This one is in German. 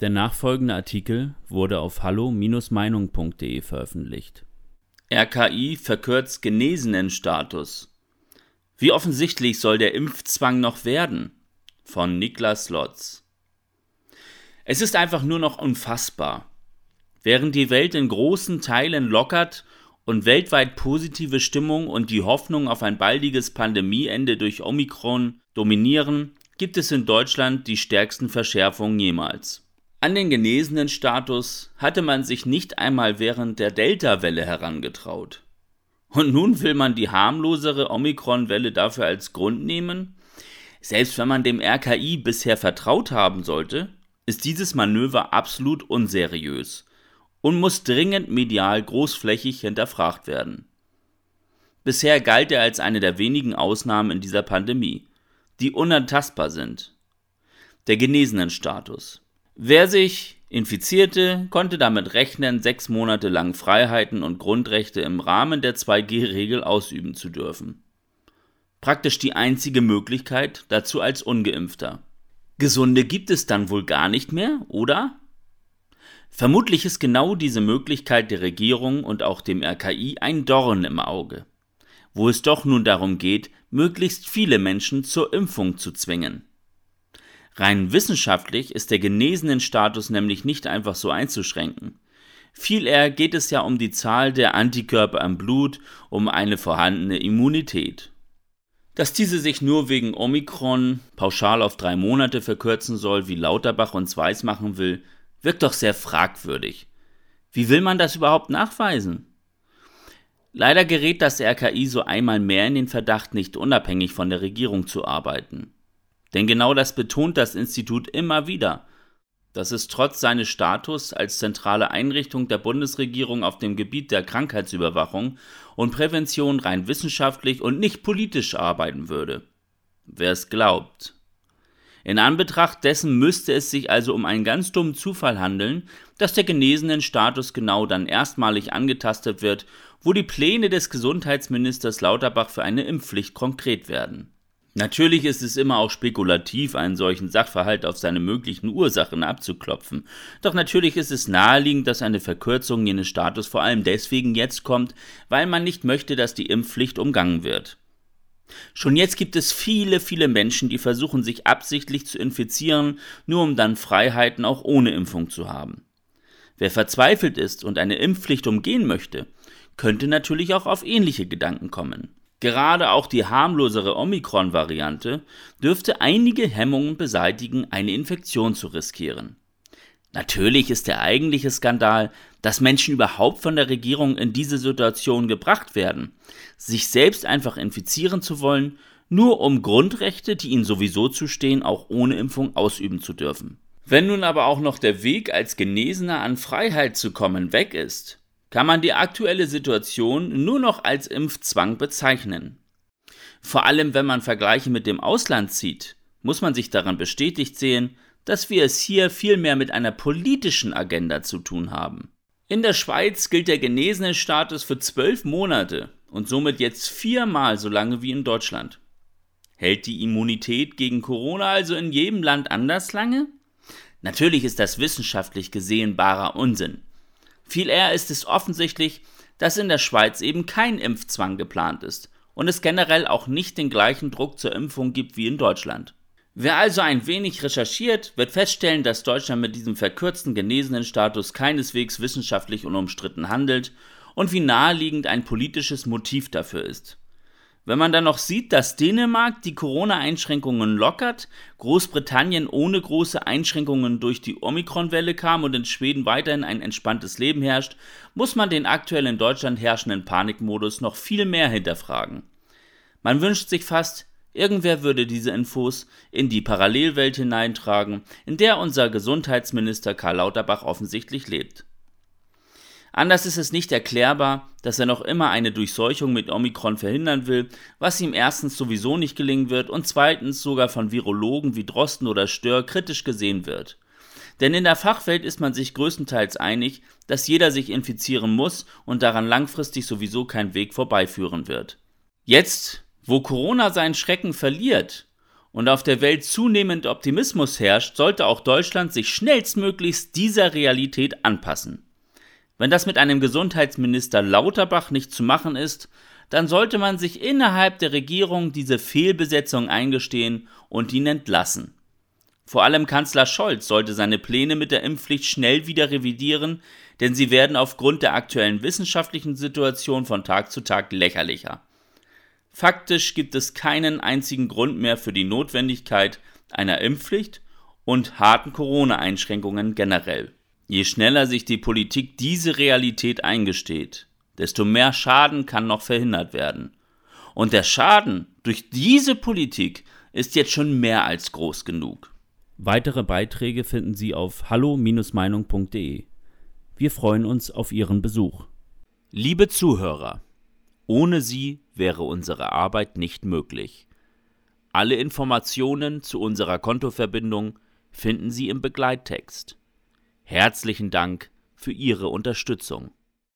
Der nachfolgende Artikel wurde auf hallo-meinung.de veröffentlicht. RKI verkürzt Genesenenstatus. Wie offensichtlich soll der Impfzwang noch werden? Von Niklas Lotz. Es ist einfach nur noch unfassbar. Während die Welt in großen Teilen lockert und weltweit positive Stimmung und die Hoffnung auf ein baldiges Pandemieende durch Omikron dominieren, gibt es in Deutschland die stärksten Verschärfungen jemals. An den genesenen Status hatte man sich nicht einmal während der Delta-Welle herangetraut. Und nun will man die harmlosere Omikron-Welle dafür als Grund nehmen? Selbst wenn man dem RKI bisher vertraut haben sollte, ist dieses Manöver absolut unseriös und muss dringend medial großflächig hinterfragt werden. Bisher galt er als eine der wenigen Ausnahmen in dieser Pandemie, die unantastbar sind. Der genesenen Status. Wer sich infizierte, konnte damit rechnen, sechs Monate lang Freiheiten und Grundrechte im Rahmen der 2G-Regel ausüben zu dürfen. Praktisch die einzige Möglichkeit dazu als ungeimpfter. Gesunde gibt es dann wohl gar nicht mehr, oder? Vermutlich ist genau diese Möglichkeit der Regierung und auch dem RKI ein Dorn im Auge, wo es doch nun darum geht, möglichst viele Menschen zur Impfung zu zwingen. Rein wissenschaftlich ist der genesenen Status nämlich nicht einfach so einzuschränken. Viel eher geht es ja um die Zahl der Antikörper im Blut, um eine vorhandene Immunität. Dass diese sich nur wegen Omikron pauschal auf drei Monate verkürzen soll, wie Lauterbach uns weismachen will, wirkt doch sehr fragwürdig. Wie will man das überhaupt nachweisen? Leider gerät das RKI so einmal mehr in den Verdacht, nicht unabhängig von der Regierung zu arbeiten. Denn genau das betont das Institut immer wieder, dass es trotz seines Status als zentrale Einrichtung der Bundesregierung auf dem Gebiet der Krankheitsüberwachung und Prävention rein wissenschaftlich und nicht politisch arbeiten würde. Wer es glaubt. In Anbetracht dessen müsste es sich also um einen ganz dummen Zufall handeln, dass der genesenen Status genau dann erstmalig angetastet wird, wo die Pläne des Gesundheitsministers Lauterbach für eine Impfpflicht konkret werden. Natürlich ist es immer auch spekulativ, einen solchen Sachverhalt auf seine möglichen Ursachen abzuklopfen. Doch natürlich ist es naheliegend, dass eine Verkürzung jenes Status vor allem deswegen jetzt kommt, weil man nicht möchte, dass die Impfpflicht umgangen wird. Schon jetzt gibt es viele, viele Menschen, die versuchen, sich absichtlich zu infizieren, nur um dann Freiheiten auch ohne Impfung zu haben. Wer verzweifelt ist und eine Impfpflicht umgehen möchte, könnte natürlich auch auf ähnliche Gedanken kommen. Gerade auch die harmlosere Omikron-Variante dürfte einige Hemmungen beseitigen, eine Infektion zu riskieren. Natürlich ist der eigentliche Skandal, dass Menschen überhaupt von der Regierung in diese Situation gebracht werden, sich selbst einfach infizieren zu wollen, nur um Grundrechte, die ihnen sowieso zustehen, auch ohne Impfung ausüben zu dürfen. Wenn nun aber auch noch der Weg als Genesener an Freiheit zu kommen weg ist, kann man die aktuelle Situation nur noch als Impfzwang bezeichnen. Vor allem wenn man Vergleiche mit dem Ausland zieht, muss man sich daran bestätigt sehen, dass wir es hier vielmehr mit einer politischen Agenda zu tun haben. In der Schweiz gilt der genesene Status für zwölf Monate und somit jetzt viermal so lange wie in Deutschland. Hält die Immunität gegen Corona also in jedem Land anders lange? Natürlich ist das wissenschaftlich gesehen barer Unsinn. Viel eher ist es offensichtlich, dass in der Schweiz eben kein Impfzwang geplant ist und es generell auch nicht den gleichen Druck zur Impfung gibt wie in Deutschland. Wer also ein wenig recherchiert, wird feststellen, dass Deutschland mit diesem verkürzten genesenen Status keineswegs wissenschaftlich unumstritten handelt und wie naheliegend ein politisches Motiv dafür ist. Wenn man dann noch sieht, dass Dänemark die Corona-Einschränkungen lockert, Großbritannien ohne große Einschränkungen durch die Omikron-Welle kam und in Schweden weiterhin ein entspanntes Leben herrscht, muss man den aktuell in Deutschland herrschenden Panikmodus noch viel mehr hinterfragen. Man wünscht sich fast, irgendwer würde diese Infos in die Parallelwelt hineintragen, in der unser Gesundheitsminister Karl Lauterbach offensichtlich lebt. Anders ist es nicht erklärbar, dass er noch immer eine Durchseuchung mit Omikron verhindern will, was ihm erstens sowieso nicht gelingen wird und zweitens sogar von Virologen wie Drosten oder Stör kritisch gesehen wird. Denn in der Fachwelt ist man sich größtenteils einig, dass jeder sich infizieren muss und daran langfristig sowieso kein Weg vorbeiführen wird. Jetzt, wo Corona seinen Schrecken verliert und auf der Welt zunehmend Optimismus herrscht, sollte auch Deutschland sich schnellstmöglichst dieser Realität anpassen. Wenn das mit einem Gesundheitsminister Lauterbach nicht zu machen ist, dann sollte man sich innerhalb der Regierung diese Fehlbesetzung eingestehen und ihn entlassen. Vor allem Kanzler Scholz sollte seine Pläne mit der Impfpflicht schnell wieder revidieren, denn sie werden aufgrund der aktuellen wissenschaftlichen Situation von Tag zu Tag lächerlicher. Faktisch gibt es keinen einzigen Grund mehr für die Notwendigkeit einer Impfpflicht und harten Corona-Einschränkungen generell. Je schneller sich die Politik diese Realität eingesteht, desto mehr Schaden kann noch verhindert werden. Und der Schaden durch diese Politik ist jetzt schon mehr als groß genug. Weitere Beiträge finden Sie auf hallo-meinung.de. Wir freuen uns auf Ihren Besuch. Liebe Zuhörer, ohne Sie wäre unsere Arbeit nicht möglich. Alle Informationen zu unserer Kontoverbindung finden Sie im Begleittext. Herzlichen Dank für Ihre Unterstützung.